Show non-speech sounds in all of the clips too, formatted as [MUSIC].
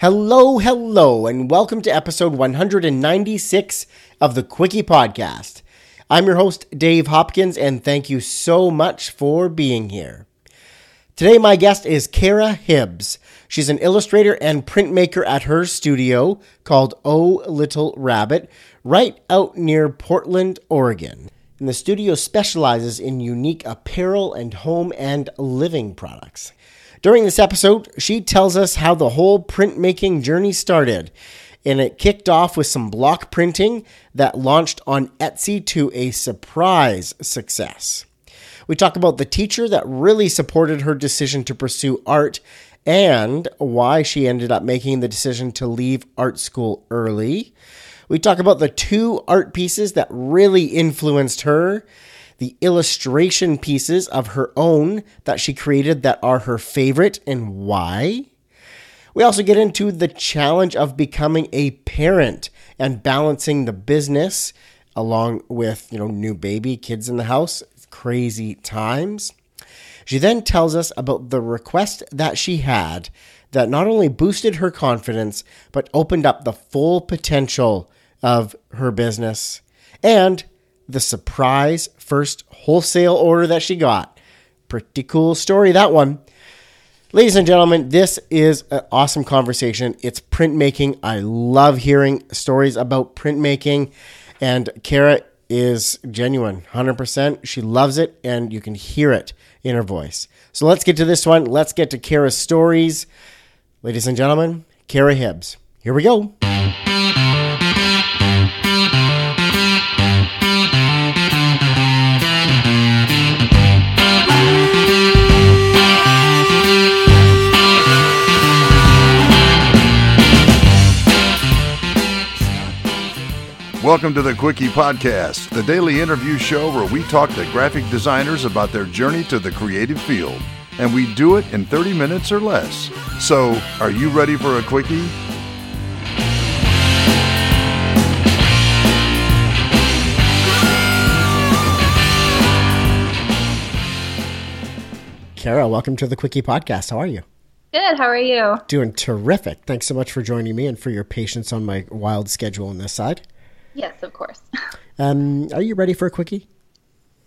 Hello, hello, and welcome to episode 196 of the Quickie Podcast. I'm your host, Dave Hopkins, and thank you so much for being here. Today, my guest is Cara Hibbs. She's an illustrator and printmaker at her studio called Oh Little Rabbit, right out near Portland, Oregon. And the studio specializes in unique apparel and home and living products. During this episode, she tells us how the whole printmaking journey started. And it kicked off with some block printing that launched on Etsy to a surprise success. We talk about the teacher that really supported her decision to pursue art and why she ended up making the decision to leave art school early. We talk about the two art pieces that really influenced her the illustration pieces of her own that she created that are her favorite and why. We also get into the challenge of becoming a parent and balancing the business along with, you know, new baby, kids in the house, crazy times. She then tells us about the request that she had that not only boosted her confidence, but opened up the full potential of her business and the surprise first wholesale order that she got. Pretty cool story, that one. Ladies and gentlemen, this is an awesome conversation. It's printmaking. I love hearing stories about printmaking. And Cara is genuine, 100%. She loves it, and you can hear it in her voice. So let's get to this one. Let's get to Cara's stories. Ladies and gentlemen, Cara Hibbs. Here we go. Welcome to the Quickie Podcast, the daily interview show where we talk to graphic designers about their journey to the creative field. And we do it in 30 minutes or less. So, are you ready for a Quickie? Cara, welcome to the Quickie Podcast. How are you? Good. How are you? Doing terrific. Thanks so much for joining me and for your patience on my wild schedule on this side. Yes, of course. Um, are you ready for a quickie?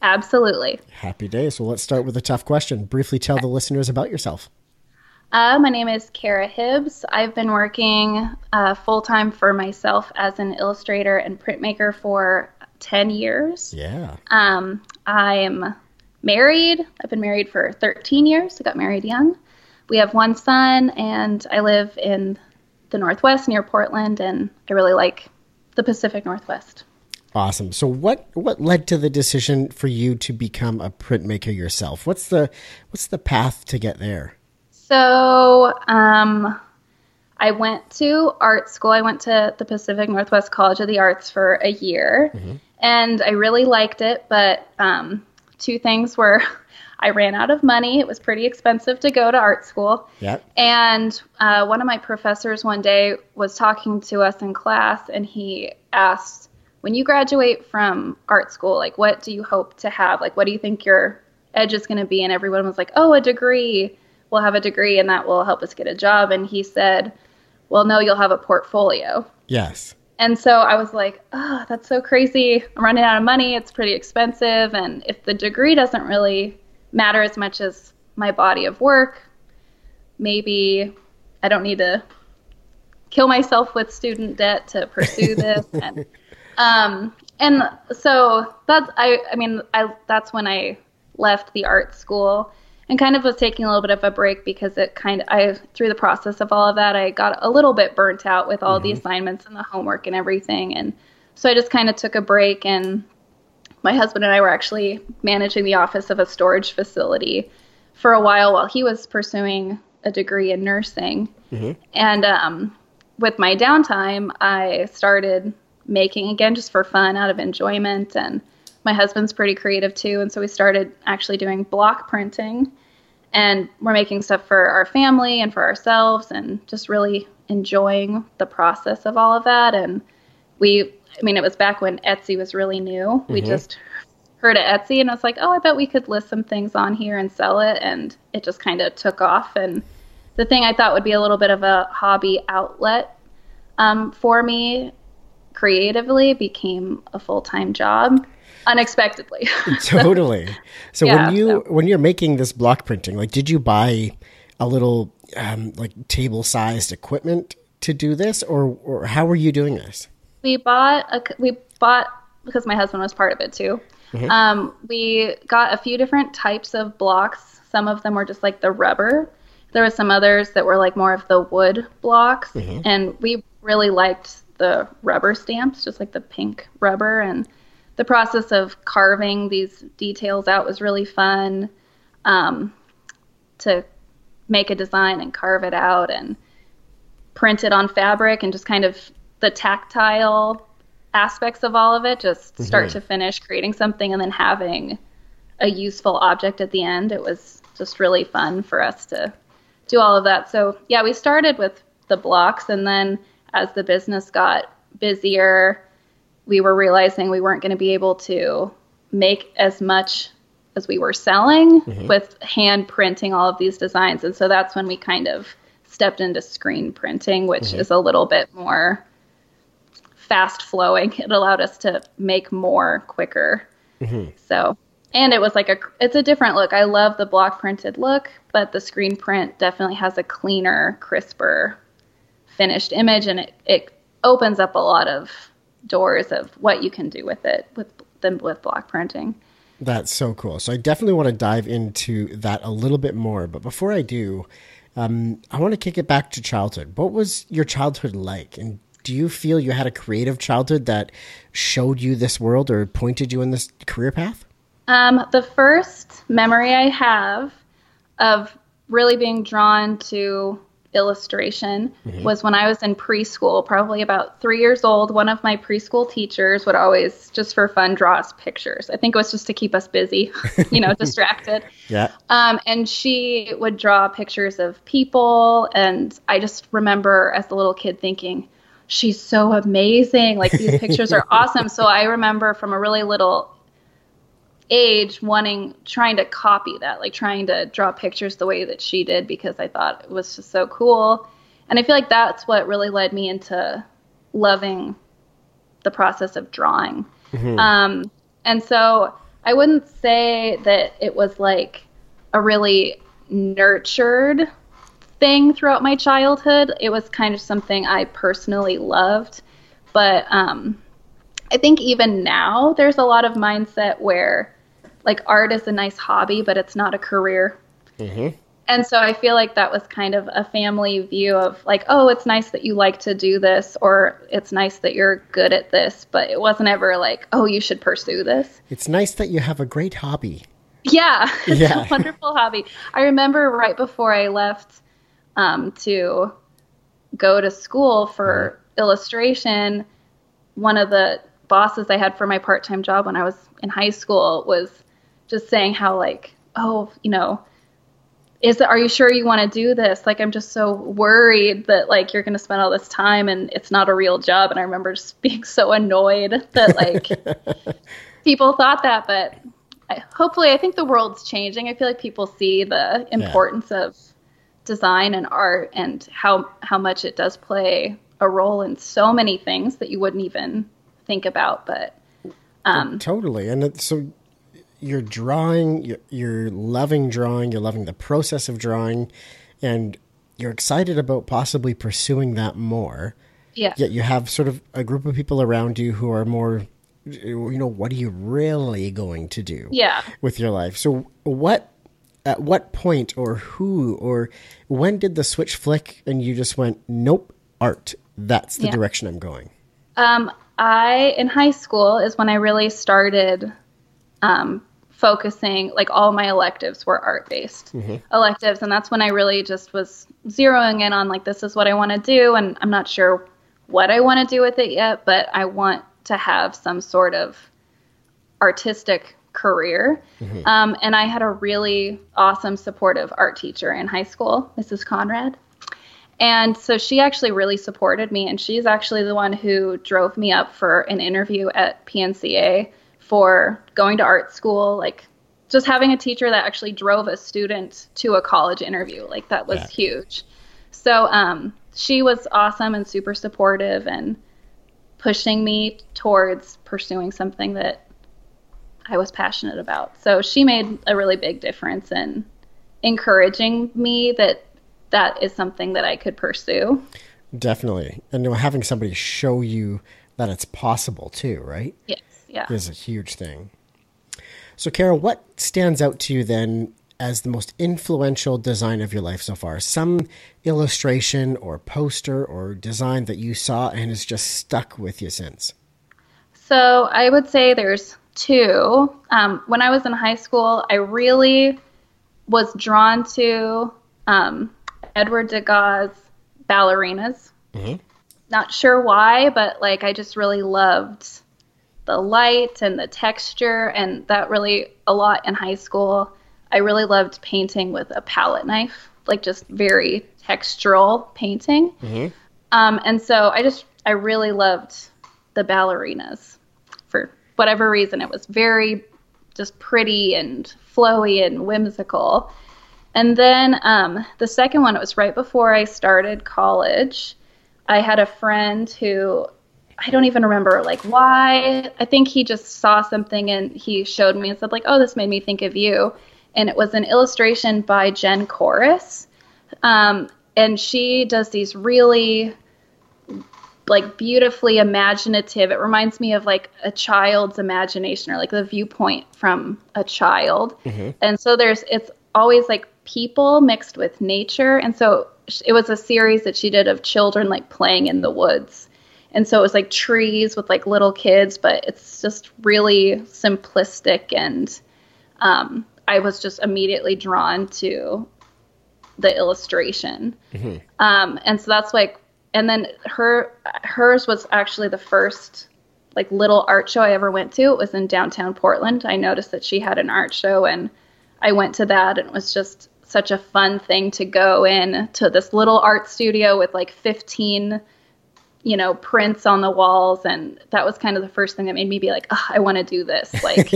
Absolutely. Happy days. So let's start with a tough question. Briefly tell the listeners about yourself. Uh, my name is Cara Hibbs. I've been working uh, full time for myself as an illustrator and printmaker for 10 years. Yeah. Um, I'm married. I've been married for 13 years. I got married young. We have one son, and I live in the Northwest near Portland, and I really like the Pacific Northwest. Awesome. So what what led to the decision for you to become a printmaker yourself? What's the what's the path to get there? So, um, I went to art school. I went to the Pacific Northwest College of the Arts for a year, and I really liked it. But um, two things were [LAUGHS] I ran out of money. It was pretty expensive to go to art school. Yep. And uh, one of my professors one day was talking to us in class, and he asked, When you graduate from art school, like, what do you hope to have? Like, what do you think your edge is going to be? And everyone was like, Oh, a degree. We'll have a degree, and that will help us get a job. And he said, Well, no, you'll have a portfolio. Yes. And so I was like, oh, that's so crazy. I'm running out of money. It's pretty expensive. And if the degree doesn't really matter as much as my body of work, maybe I don't need to kill myself with student debt to pursue this. [LAUGHS] and, um, and so that's, I, I mean, I, that's when I left the art school and kind of was taking a little bit of a break because it kind of I through the process of all of that I got a little bit burnt out with all the assignments and the homework and everything. And so I just kind of took a break and my husband and I were actually managing the office of a storage facility for a while while he was pursuing a degree in nursing. And um, with my downtime I started making again just for fun out of enjoyment. And my husband's pretty creative too. And so we started actually doing block printing and we're making stuff for our family and for ourselves and just really enjoying the process of all of that. And we i mean it was back when etsy was really new. We just heard of etsy and i was like oh i bet we could list some things on here and sell it. And it just kind of took off. And the thing I thought would be a little bit of a hobby outlet um, for me creatively became a full time job unexpectedly. [LAUGHS] totally. So Yeah, when you so- when you're making this block printing, like, did you buy a little um, like table sized equipment to do this, or or how were you doing this? we bought a we bought because my husband was part of it too. Um, we got a few different types of blocks. Some of them were just like the rubber. There were some others that were like more of the wood blocks, and we really liked the rubber stamps, just like the pink rubber. And the process of carving these details out was really fun. Um, to make a design and carve it out and print it on fabric and just kind of the tactile aspects of all of it, just start to finish, creating something and then having a useful object at the end. It was just really fun for us to do all of that. So, yeah, we started with the blocks, and then as the business got busier, we were realizing we weren't going to be able to make as much as we were selling mm-hmm. with hand printing all of these designs. And so that's when we kind of stepped into screen printing, which mm-hmm. is a little bit more fast flowing. [LAUGHS] It allowed us to make more quicker. Mm-hmm. So, and it was like a, it's a different look. I love the block printed look, but the screen print definitely has a cleaner, crisper, finished image, and it, it opens up a lot of doors of what you can do with it with them with block printing. That's so cool. So I definitely want to dive into that a little bit more. But before I do, um, I want to kick it back to childhood. What was your childhood like? And do you feel you had a creative childhood that showed you this world or pointed you in this career path? Um, the first memory I have of really being drawn to illustration was when I was in preschool, probably about three years old. One of my preschool teachers would always, just for fun, draw us pictures. I think it was just to keep us busy, [LAUGHS] you know, distracted. [LAUGHS] Yeah. Um, and she would draw pictures of people. And I just remember as a little kid thinking, she's so amazing. Like these pictures are [LAUGHS] awesome. So I remember from a really little age wanting, trying to copy that, like trying to draw pictures the way that she did because I thought it was just so cool. And I feel like that's what really led me into loving the process of drawing. Um, and so I wouldn't say that it was like a really nurtured thing throughout my childhood. It was kind of something I personally loved. But um, I think even now there's a lot of mindset where like art is a nice hobby, but it's not a career. And so I feel like that was kind of a family view of like, oh, it's nice that you like to do this, or it's nice that you're good at this, but it wasn't ever like, oh, you should pursue this. It's nice that you have a great hobby. Yeah, [LAUGHS] it's Yeah. a wonderful hobby. I remember right before I left um, to go to school for illustration, one of the bosses I had for my part time job when I was in high school was just saying how, like, oh, you know, is it, are you sure you want to do this? Like, I'm just so worried that, like, you're going to spend all this time and it's not a real job. And I remember just [LAUGHS] being so annoyed that, like, [LAUGHS] people thought that, but I, hopefully, I think the world's changing. I feel like people see the importance of design and art and how how much it does play a role in so many things that you wouldn't even think about. But um, Totally. And it, so you're drawing, you're, you're loving drawing, you're loving the process of drawing, and you're excited about possibly pursuing that more. yeah, Yet you have sort of a group of people around you who are more, you know, what are you really going to do yeah. with your life? So, what, at what point or who or when did the switch flick and you just went, nope, art, that's the Yeah. direction I'm going? Um, I in high school is when I really started um, focusing. Like all my electives were art based electives, and that's when I really just was zeroing in on like this is what I want to do, and I'm not sure what I want to do with it yet, but I want to have some sort of artistic career. Um, and I had a really awesome, supportive art teacher in high school, Mrs. Conrad. And so she actually really supported me, and she's actually the one who drove me up for an interview at PNCA for going to art school, like just having a teacher that actually drove a student to a college interview, like that was Yeah. huge. So um, she was awesome and super supportive and pushing me towards pursuing something that I was passionate about. So she made a really big difference in encouraging me that that is something that I could pursue. Definitely. And having somebody show you that it's possible too, right? Yes, yeah. Is a huge thing. So, Carol, what stands out to you then as the most influential design of your life so far? Some illustration or poster or design that you saw and has just stuck with you since? So I would say there's two. Um, when I was in high school, I really was drawn to um, Edward Degas' ballerinas. Not sure why, but like I just really loved the light and the texture, and that really a lot in high school. I really loved painting with a palette knife, like just very textural painting. Um, and so I just I really loved the ballerinas for whatever reason. It was very just pretty and flowy and whimsical. And then um, the second one, it was right before I started college. I had a friend who I don't even remember like why. I think he just saw something and he showed me and said like, "Oh, this made me think of you." And it was an illustration by Jen Corace, um, and she does these really like beautifully imaginative. It reminds me of like a child's imagination or like the viewpoint from a child. And so there's it's always like people mixed with nature. And so it was a series that she did of children like playing in the woods. And so it was like trees with like little kids, but it's just really simplistic and um, I was just immediately drawn to the illustration. Um, and so that's like, and then her, hers was actually the first like little art show I ever went to. It was in downtown Portland. I noticed that she had an art show and I went to that and it was just such a fun thing to go in to this little art studio with like 15 you know prints on the walls and that was kind of the first thing that made me be like oh, I want to do this [LAUGHS] like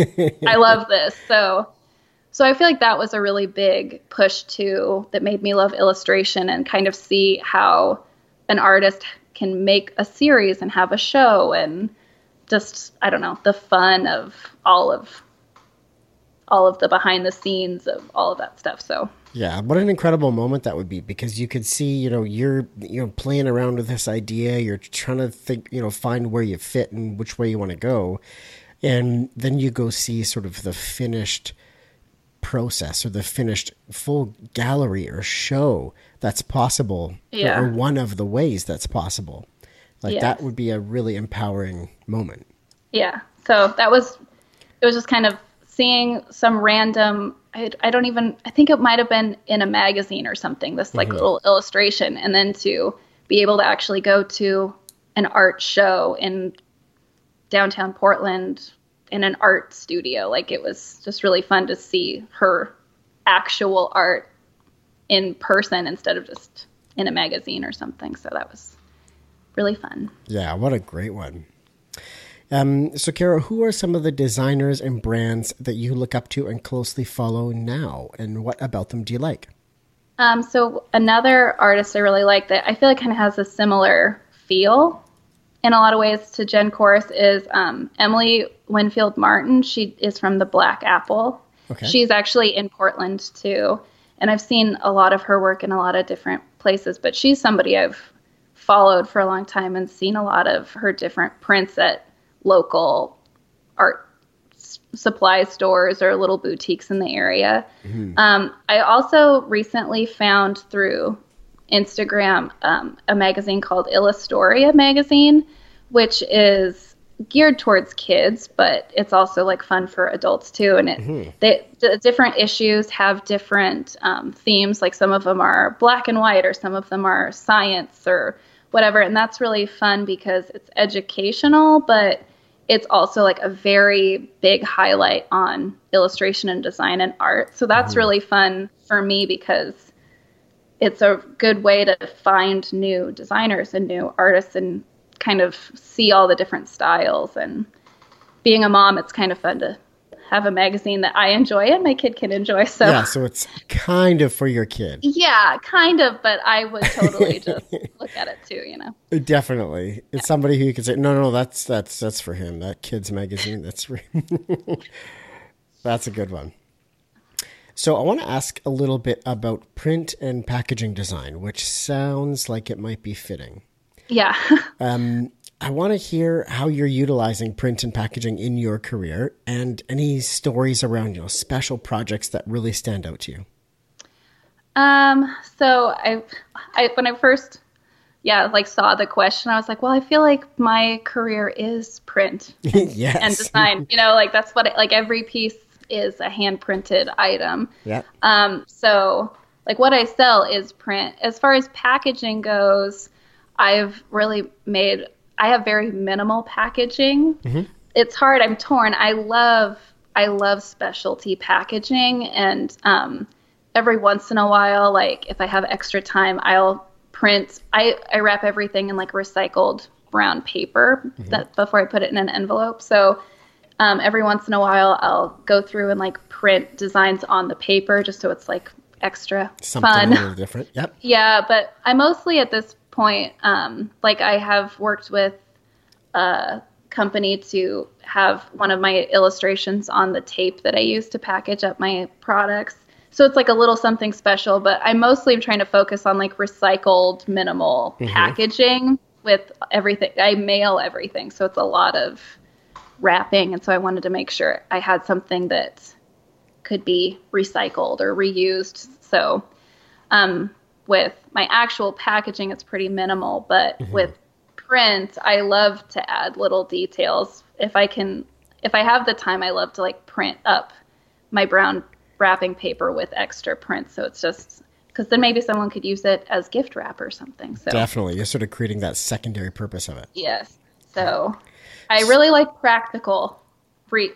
I love this. So so I feel like that was a really big push too that made me love illustration and kind of see how an artist can make a series and have a show and just I don't know the fun of all of all of the behind the scenes of all of that stuff. So Yeah, what an incredible moment that would be because you could see, you know, you're you know playing around with this idea, you're trying to think, you know, find where you fit and which way you want to go. And then you go see sort of the finished process or the finished full gallery or show that's possible Yeah. or one of the ways that's possible. Like Yes. that would be a really empowering moment. yeah, so that was it was just kind of seeing some random. I, I don't even. I think it might have been in a magazine or something. This like mm-hmm. little illustration, and then to be able to actually go to an art show in downtown Portland in an art studio. Like it was just really fun to see her actual art in person instead of just in a magazine or something. So that was really fun. Yeah, what a great one. Um, so, Cara, who are some of the designers and brands that you look up to and closely follow now, and what about them do you like? Um, so another artist I really like that I feel like kind of has a similar feel in a lot of ways to Jen Corace is um, Emily Winfield Martin. She is from the Black Apple. Okay. She's actually in Portland too, and I've seen a lot of her work in a lot of different places. But she's somebody I've followed for a long time and seen a lot of her different prints at local art s- supply stores or little boutiques in the area. Um, I also recently found through Instagram um, a magazine called Illustoria magazine, which is geared towards kids, but it's also like fun for adults too. And it they, the different issues have different um, themes. Like some of them are black and white, or some of them are science or whatever. And that's really fun because it's educational, but it's also like a very big highlight on illustration and design and art. So that's mm-hmm. really fun for me because it's a good way to find new designers and new artists and kind of see all the different styles and being a mom it's kind of fun to have a magazine that I enjoy and my kid can enjoy. So yeah, so it's kind of for your kid. Yeah, kind of, but I would totally [LAUGHS] just look at it too, you know. Definitely. It's yeah. somebody who you can say, No, no, that's that's that's for him. That kid's magazine, that's for him. [LAUGHS] that's a good one. So I want to ask a little bit about print and packaging design, which sounds like it might be fitting. Yeah. [LAUGHS] um, I want to hear how you're utilizing print and packaging in your career and any stories around, you know, special projects that really stand out to you. Um, so I, I when I first, yeah, like saw the question, I was like, well, I feel like my career is print [LAUGHS] yes. and design. You know, like that's what it, like every piece is a hand printed item. Yeah. Um, so like what I sell is print. As far as packaging goes, I've really made I have very minimal packaging. Mm-hmm. It's hard. I'm torn. I love I love specialty packaging, and um, every once in a while, like if I have extra time, I'll print. I I wrap everything in like recycled brown paper mm-hmm. that before I put it in an envelope. So um, every once in a while, I'll go through and like print designs on the paper just so it's like extra Something fun. a little different. Yep. [LAUGHS] yeah, but I mostly at this point, um, like I have worked with a company to have one of my illustrations on the tape that I use to package up my products. So it's like a little something special, but I mostly am trying to focus on like recycled minimal mm-hmm. packaging with everything. I mail everything, so it's a lot of wrapping, and so I wanted to make sure I had something that could be recycled or reused. So um, with my actual packaging, it's pretty minimal, but mm-hmm. with print, I love to add little details. If I can, if I have the time, I love to like print up my brown wrapping paper with extra print. So it's just because then maybe someone could use it as gift wrap or something. So definitely, you're sort of creating that secondary purpose of it. Yes. So I really like practical,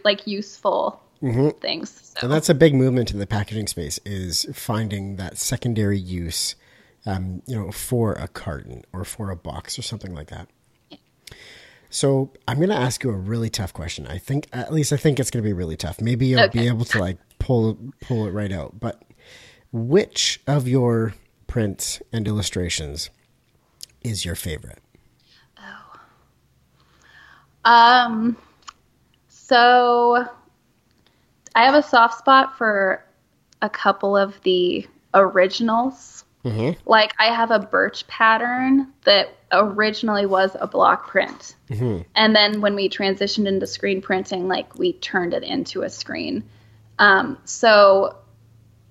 like useful mm-hmm. things. So. And that's a big movement in the packaging space is finding that secondary use um, you know, for a carton or for a box or something like that. So I'm going to ask you a really tough question. I think, at least I think it's going to be really tough. Maybe you'll okay. be able to like pull pull it right out. But which of your prints and illustrations is your favorite? Oh. Um. So I have a soft spot for a couple of the originals Mm-hmm. Like I have a birch pattern that originally was a block print. Mm-hmm. And then when we transitioned into screen printing, like we turned it into a screen. Um, so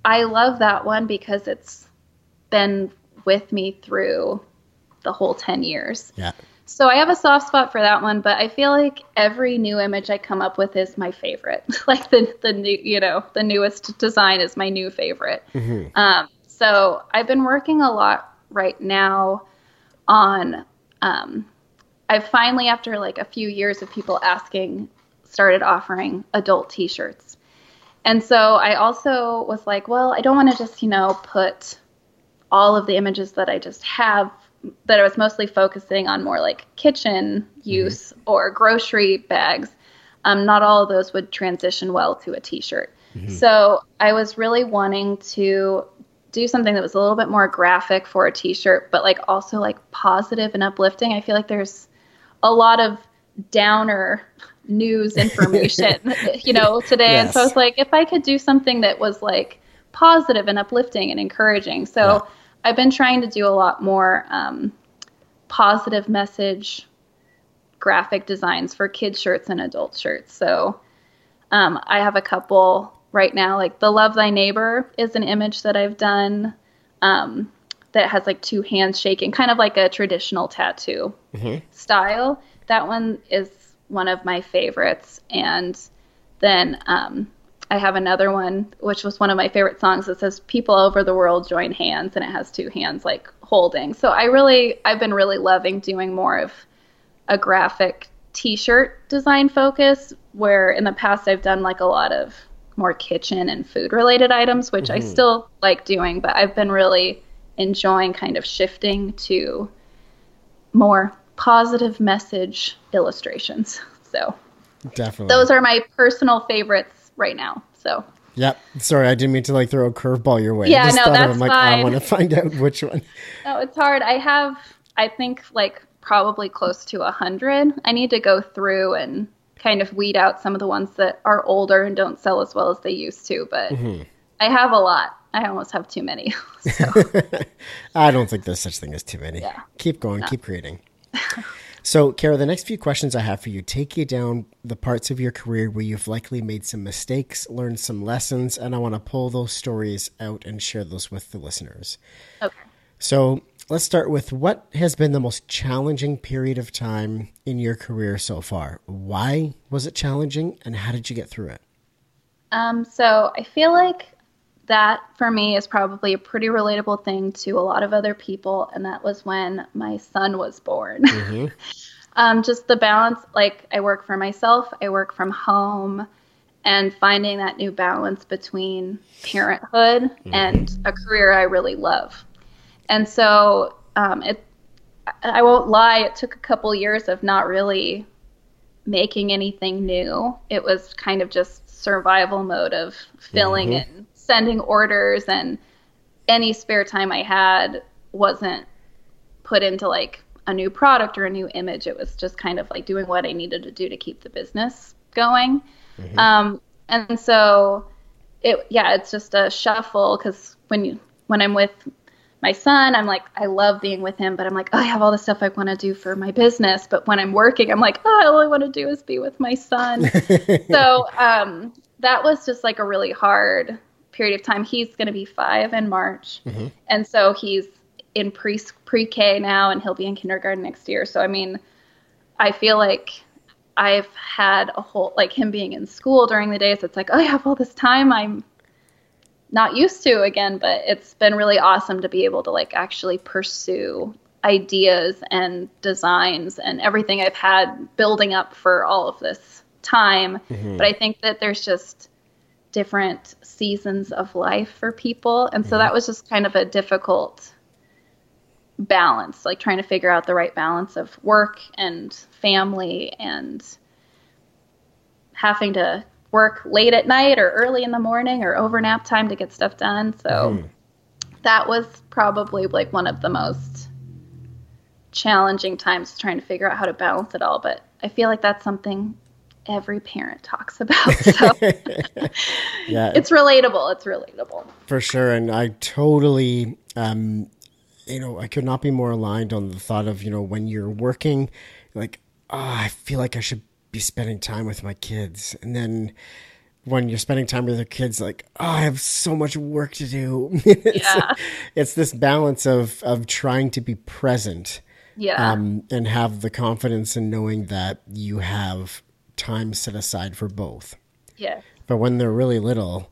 I love that one because it's been with me through the whole 10 years. Yeah. So I have a soft spot for that one, but I feel like every new image I come up with is my favorite. [LAUGHS] like the the new, you know, the newest design is my new favorite. Mm-hmm. Um, so I've been working a lot right now on. Um, I've finally, after like a few years of people asking, started offering adult T-shirts. And so I also was like, well, I don't want to just, you know, put all of the images that I just have that I was mostly focusing on more like kitchen use mm-hmm. or grocery bags. Um, not all of those would transition well to a t-shirt. Mm-hmm. So I was really wanting to do something that was a little bit more graphic for a t-shirt but like also like positive and uplifting i feel like there's a lot of downer news [LAUGHS] information you know today yes. and so i was like if i could do something that was like positive and uplifting and encouraging so yeah. I've been trying to do a lot more um, positive message graphic designs for kids shirts and adult shirts so um, i have a couple right now. Like the Love Thy Neighbor is an image that I've done um, that has like two hands shaking, kind of like a traditional tattoo mm-hmm. style. That one is one of my favorites. And then um, I have another one, which was one of my favorite songs that says "People over the world join hands," and it has two hands like holding. So I really, I've been really loving doing more of a graphic T-shirt design focus, where in the past I've done like a lot of more kitchen and food related items, which mm-hmm. I still like doing, but I've been really enjoying kind of shifting to more positive message illustrations. So definitely those are my personal favorites right now. So Yep. Sorry, I didn't mean to like throw a curveball your way. Yeah, I just no, thought of that's I'm like, I want to find out which one. no, it's hard. I have, I think, like probably close to a hundred. I need to go through and kind of weed out some of the ones that are older and don't sell as well as they used to. But mm-hmm. I have a lot. I almost have too many. [LAUGHS] so [LAUGHS] I don't think there's such thing as too many. Yeah. Keep going, keep creating. [LAUGHS] so, Cara, the next few questions I have for you take you down the parts of your career where you've likely made some mistakes, learned some lessons, and I want to pull those stories out and share those with the listeners. okay. So, let's start with what has been the most challenging period of time in your career so far? Why was it challenging, and how did you get through it? Um, so I feel like that for me is probably a pretty relatable thing to a lot of other people, and that was when my son was born. [LAUGHS] um, just the balance, like I work for myself, I work from home, and finding that new balance between parenthood and a career I really love. And so um, it, I won't lie, it took a couple years of not really making anything new. It was kind of just survival mode of filling and sending orders and any spare time I had wasn't put into like a new product or a new image. It was just kind of like doing what I needed to do to keep the business going. Um, and so it, yeah, it's just a shuffle because when you, when I'm with my son, I'm like, I love being with him, but I'm like, oh, I have all the stuff I want to do for my business. But when I'm working, I'm like, oh, all I want to do is be with my son. [LAUGHS] so um, that was just like a really hard period of time. He's going to be five in March. Mm-hmm. And so he's in pre pre K now, and he'll be in kindergarten next year. So, I mean, I feel like I've had a whole, like him being in school during the days, it's like, oh, I have all this time. I'm not used to again, but it's been really awesome to be able to like actually pursue ideas and designs and everything I've had building up for all of this time. Mm-hmm. But I think that there's just different seasons of life for people. And so mm-hmm. that was just kind of a difficult balance, like trying to figure out the right balance of work and family and having to work late at night or early in the morning or over nap time to get stuff done. So mm-hmm. that was probably like one of the most challenging times trying to figure out how to balance it all. But I feel like that's something every parent talks about. So [LAUGHS] Yeah, [LAUGHS] it's relatable. It's relatable. For sure, and I totally, um, you know, I could not be more aligned on the thought of you know when you're working, like, oh, I feel like I should be spending time with my kids, and then when you're spending time with your kids, like, oh, I have so much work to do. [LAUGHS] it's, Yeah. it's this balance of of trying to be present, Yeah. um, and have the confidence in knowing that you have time set aside for both. yeah. But when they're really little,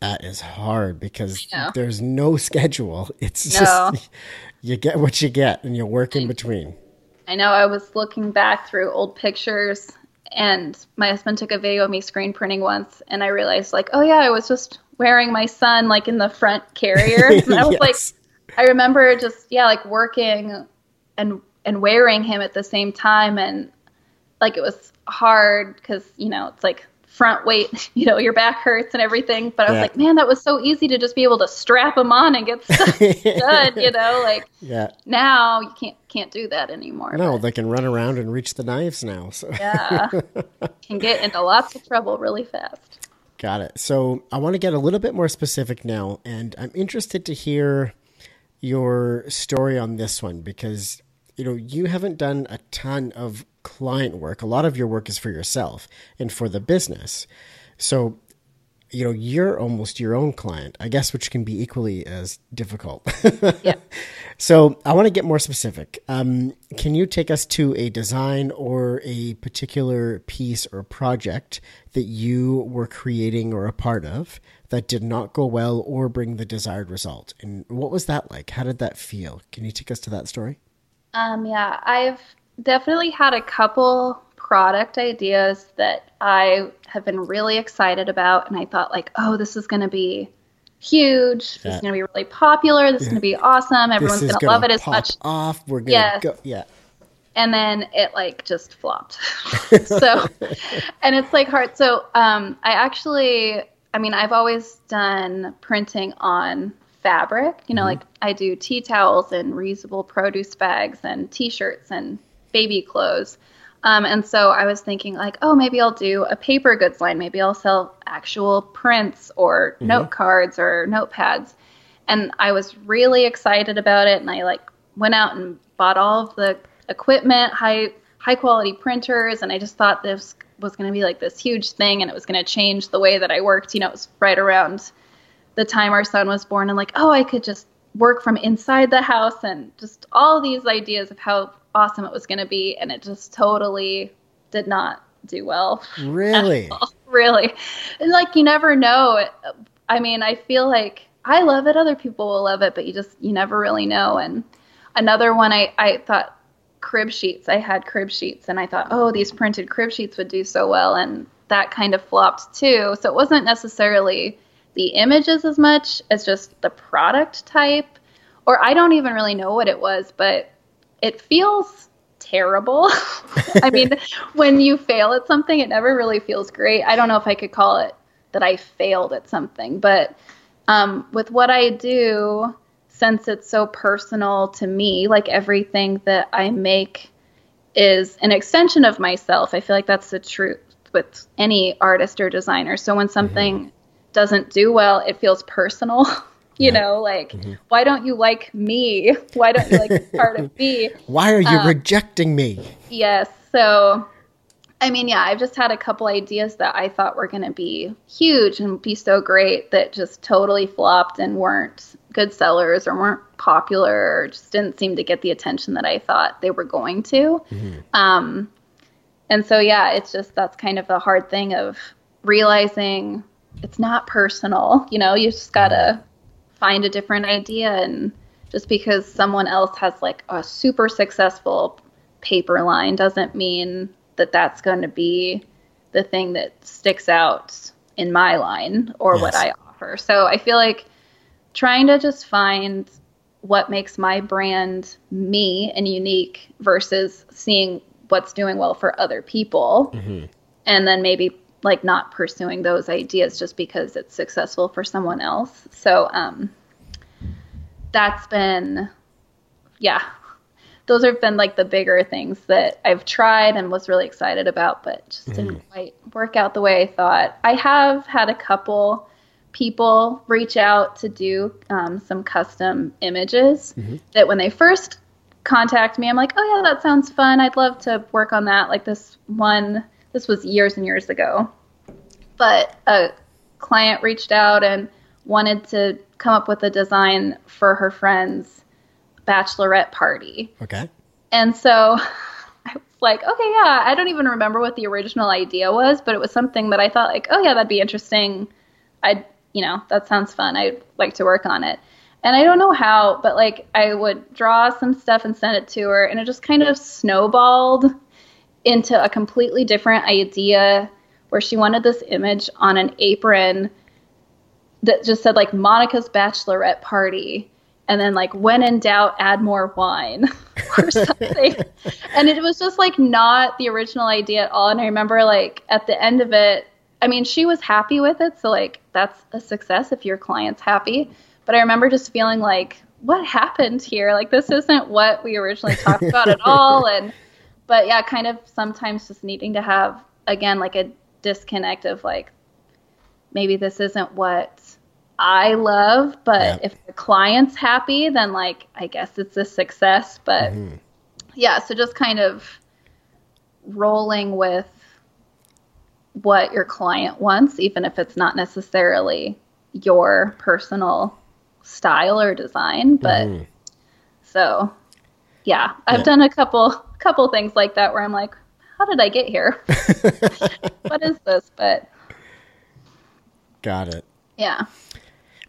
that is hard because know. there's no schedule. [LAUGHS] It's No. just you get what you get and you work in between. I know I was looking back through old pictures and my husband took a video of me screen printing once and I realized like, oh yeah, I was just wearing my son like in the front carrier. [LAUGHS] And I was Yes. like I remember just yeah, like working and and wearing him at the same time and like it was hard cuz you know, it's like front weight, [LAUGHS] you know, your back hurts and everything, but I was Yeah. like, man, that was so easy to just be able to strap them on and get stuff [LAUGHS] done, you know, like Yeah. now you can't can't do that anymore. No, they can run around and reach the knives now. So Yeah. [LAUGHS] Can get into lots of trouble really fast. got it. So I want to get a little bit more specific now, and I'm interested to hear your story on this one because you know you haven't done a ton of client work. A lot of your work is for yourself and for the business. So you know you're almost your own client. I guess which can be equally as difficult. [LAUGHS] Yeah. so i want to get more specific. Um, can you take us to a design or a particular piece or project that you were creating or a part of that did not go well or bring the desired result? And what was that like? How did that feel? Can you take us to that story Um, yeah, I've definitely had a couple product ideas that I have been really excited about, and I thought like, oh, this is going to be huge. This is going to be really popular. This is going to be awesome. Everyone's going to love it as pop much. off we're gonna Yes. go yeah and then it like just flopped. [LAUGHS] [LAUGHS] so, and it's like hard. So, um, I actually, I mean, I've always done printing on fabric. You know, like I do tea towels and reusable produce bags and T-shirts and baby clothes. Um, and so I was thinking, like, oh, maybe I'll do a paper goods line. Maybe I'll sell actual prints or note cards or notepads. And I was really excited about it. And I like went out and bought all of the equipment, high high quality printers, and I just thought this was going to be like this huge thing, and it was going to change the way that I worked. You know, it was right around the time our son was born, and like, oh, I could just work from inside the house, and just all these ideas of how awesome it was going to be, and it just totally did not do well. Really? [LAUGHS] really, and like you never know. I mean, I feel like I love it, other people will love it, but you just you never really know. And another one, I I thought crib sheets. I had crib sheets and I thought, oh, these printed crib sheets would do so well. And that kind of flopped too. So it wasn't necessarily the images as much as just the product type. Or I don't even really know what it was, but it feels terrible. [LAUGHS] I mean, [LAUGHS] when you fail at something, it never really feels great. I don't know if I could call it that I failed at something, but um, with what I do, since it's so personal to me, like everything that I make is an extension of myself. I feel like that's the truth with any artist or designer. So when something mm-hmm. Doesn't do well, it feels personal. [LAUGHS] you yeah. know, like mm-hmm. why don't you like me? [LAUGHS] Why don't you like part of me? [LAUGHS] Why are you um, rejecting me? Yes. So I mean, yeah, I've just had a couple ideas that I thought were going to be huge and be so great that just totally flopped and weren't good sellers or weren't popular or just didn't seem to get the attention that I thought they were going to. Mm-hmm. Um, and so, yeah, it's just that's kind of the hard thing of realizing it's not personal. You know, you just got to mm-hmm. find a different idea. And just because someone else has like a super successful paper line doesn't mean that that's going to be the thing that sticks out in my line or yes. what I offer. So I feel like trying to just find what makes my brand me and unique versus seeing what's doing well for other people mm-hmm. and then maybe like not pursuing those ideas just because it's successful for someone else. So um that's been yeah, those have been like the bigger things that I've tried and was really excited about, but just didn't mm. quite work out the way I thought. I have had a couple people reach out to do um, some custom images mm-hmm. that when they first contact me, I'm like, oh yeah, that sounds fun. I'd love to work on that. Like this one, this was years and years ago, but a client reached out and wanted to come up with a design for her friend's bachelorette party. Okay. And so [LAUGHS] I was like, okay, yeah, I don't even remember what the original idea was, but it was something that I thought like, oh yeah, that'd be interesting. I'd, you know, that sounds fun. I'd like to work on it. And I don't know how, but like I would draw some stuff and send it to her and it just kind of snowballed into a completely different idea where she wanted this image on an apron that just said like Monica's bachelorette party and then like when in doubt add more wine [LAUGHS] or something. And it was just like not the original idea at all. And i remember like at the end of it i mean she was happy with it so like that's a success if your client's happy. But i remember just feeling like what happened here? Like this isn't what we originally talked about at [LAUGHS] all and but yeah kind of sometimes just needing to have again like a disconnect of like maybe this isn't what I love, but yeah. if the client's happy, then like I guess it's a success. But mm-hmm. yeah, so just kind of rolling with what your client wants, even if it's not necessarily your personal style or design. But mm-hmm. so yeah, I've yeah. done a couple couple things like that where I'm like, how did I get here? [LAUGHS] what is this? But got it. Yeah.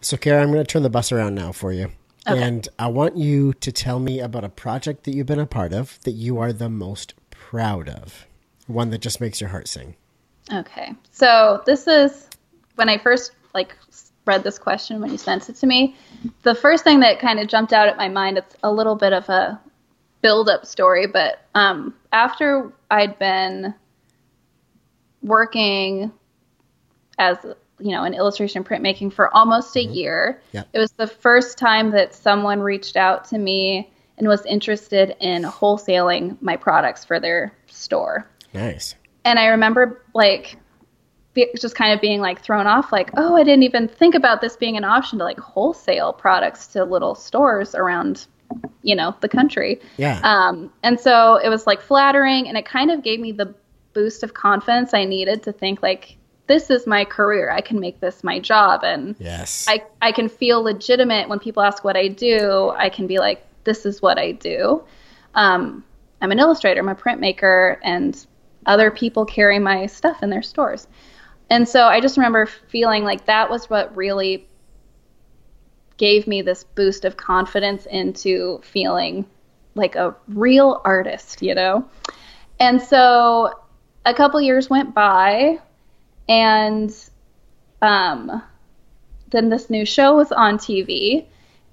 So, Cara, I'm going to turn the bus around now for you. Okay. And I want you to tell me about a project that you've been a part of that you are the most proud of. One that just makes your heart sing. Okay. So, this is when I first like read this question when you sent it to me. The first thing that kind of jumped out at my mind, it's a little bit of a build up story, but um, after I'd been working as you know in illustration printmaking for almost a year, Yep. it was the first time that someone reached out to me and was interested in wholesaling my products for their store. Nice. And I remember like be, just kind of being like thrown off like, "Oh, I didn't even think about this being an option to like wholesale products to little stores around you know, the country." Yeah. Um, and so it was like flattering and it kind of gave me the boost of confidence I needed to think like this is my career. I can make this my job and yes. I, I can feel legitimate when people ask what I do. I can be like, this is what I do. Um, I'm an illustrator, I'm a printmaker, and other people carry my stuff in their stores. And so I just remember feeling like that was what really gave me this boost of confidence into feeling like a real artist, you know? And so a couple years went by, and um, then this new show was on TV,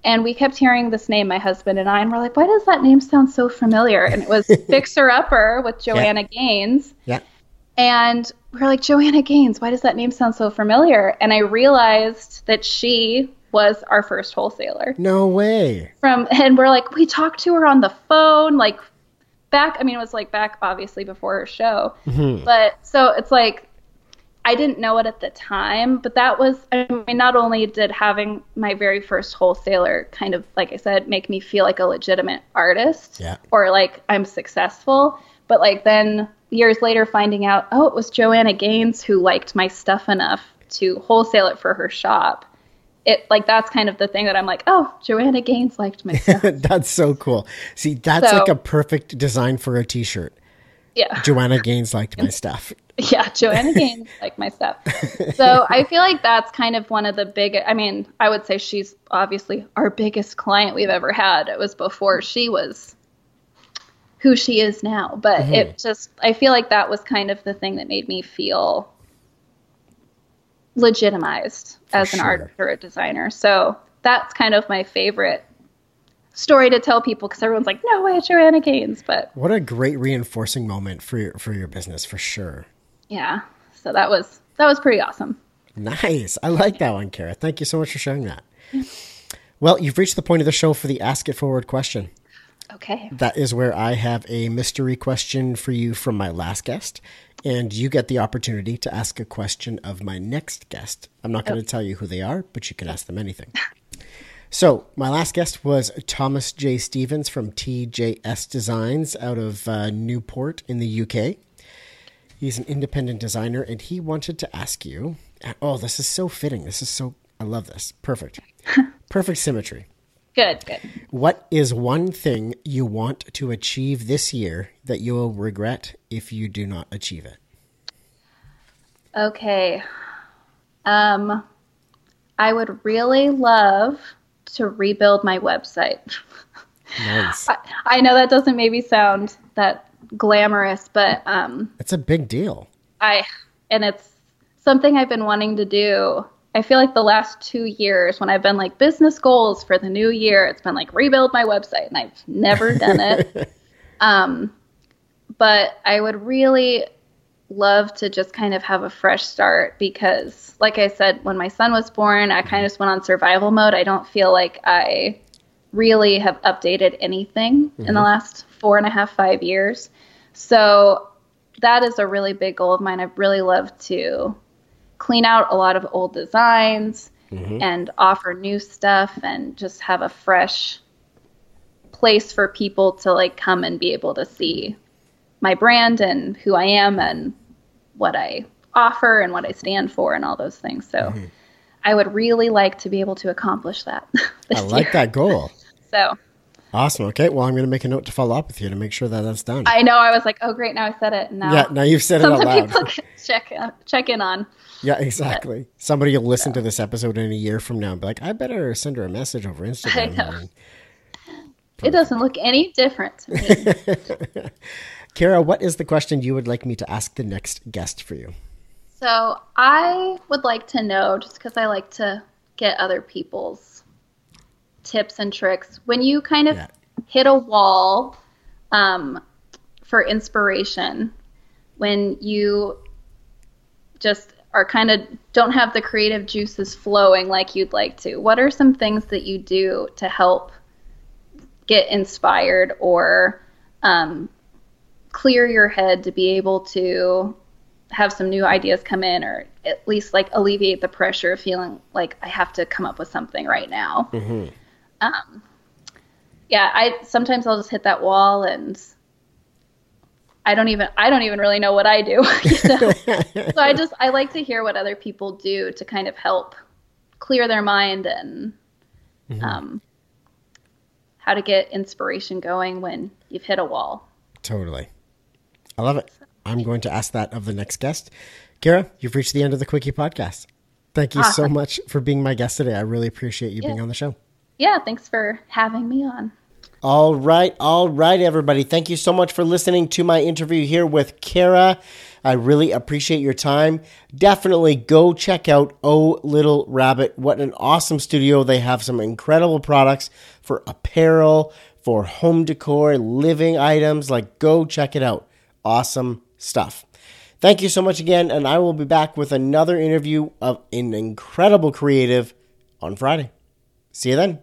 and we kept hearing this name, my husband and I, and we're like, why does that name sound so familiar? And it was [LAUGHS] Fixer Upper with Joanna Gaines. yeah. And we're like, Joanna Gaines, why does that name sound so familiar? And I realized that she was our first wholesaler No way. from and we're like we talked to her on the phone like back i mean it was like back obviously before her show mm-hmm. but so it's like i didn't know it at the time but that was i mean not only did having my very first wholesaler kind of like i said make me feel like a legitimate artist Yeah. or like i'm successful but like then years later finding out oh it was joanna gaines who liked my stuff enough to wholesale it for her shop it like that's kind of the thing that I'm like, oh, Joanna Gaines liked my stuff. [LAUGHS] that's so cool. See, that's So- like a perfect design for a t-shirt. yeah, Joanna Gaines liked my [LAUGHS] stuff. yeah, Joanna [LAUGHS] Gaines liked my stuff. So I feel like that's kind of one of the big. I mean, I would say she's obviously our biggest client we've ever had. It was before she was who she is now, but it mm-hmm. just I feel like that was kind of the thing that made me feel legitimized as an sure. artist or a designer. So that's kind of my favorite story to tell people because everyone's like, no way, it's Joanna Gaines. But What a great reinforcing moment for your for your business for sure. yeah, so that was that was pretty awesome. Nice. I like that one, Cara. Thank you so much for sharing that. Well, you've reached the point of the show for the Ask It Forward question. Okay. That is where I have a mystery question for you from my last guest, and you get the opportunity to ask a question of my next guest. I'm not going to tell you who they are, but you can ask them anything. [LAUGHS] So, my last guest was Thomas J. Stevens from TJS Designs out of uh, Newport in the UK. He's an independent designer, and he wanted to ask you. Oh, this is so fitting. This is so. I love this. Perfect. [LAUGHS] Perfect symmetry. Good, good. What is one thing you want to achieve this year that you will regret if you do not achieve it? Okay. Um, I would really love to rebuild my website. Nice. [LAUGHS] I, I know that doesn't maybe sound that glamorous, but um, it's a big deal. I and it's something I've been wanting to do. I feel like the last two years when I've been like business goals for the new year, it's been like rebuild my website, and I've never done it. [LAUGHS] um, but I would really love to just kind of have a fresh start because, like I said, when my son was born, I kind of just went on survival mode. I don't feel like I really have updated anything in the last four and a half, five years. So that is a really big goal of mine. I'd really love to clean out a lot of old designs mm-hmm. and offer new stuff and just have a fresh place for people to like come and be able to see my brand and who I am and what I offer and what I stand for and all those things. So mm-hmm. I would really like to be able to accomplish that. [LAUGHS] I like year. that goal. [LAUGHS] So Awesome. Okay. Well, I'm going to make a note to follow up with you to make sure that that's done. I know I was like, oh great, now I said it. Now yeah. Now you've said it out loud. people check uh, check in on. Yeah, exactly. Somebody will listen to this episode in a year from now and be like, I better send her a message over [LAUGHS] Instagram. It doesn't look any different to me. [LAUGHS] Cara, what is the question you would like me to ask the next guest for you? So I would like to know, just because I like to get other people's tips and tricks, when you kind of Yeah. hit a wall um, for inspiration when you just are kind of don't have the creative juices flowing like you'd like to? What are some things that you do to help get inspired or um, clear your head to be able to have some new ideas come in or at least like alleviate the pressure of feeling like I have to come up with something right now. Mm-hmm. Um, yeah, I sometimes I'll just hit that wall and I don't even I don't even really know what I do. [LAUGHS] You know? [LAUGHS] so I just I like to hear what other people do to kind of help clear their mind and mm-hmm. um, how to get inspiration going when you've hit a wall. Totally. I love it. I'm going to ask that of the next guest. Cara, you've reached the end of the Quickie podcast. Thank you awesome. so much for being my guest today. I really appreciate you yeah. being on the show. Yeah, thanks for having me on. All right, all right, everybody. Thank you so much for listening to my interview here with Cara. I really appreciate your time. Definitely go check out Oh Little Rabbit. What an awesome studio. They have some incredible products for apparel, for home decor, living items. Like, go check it out. Awesome stuff. Thank you so much again, and I will be back with another interview of an incredible creative on Friday. See you then.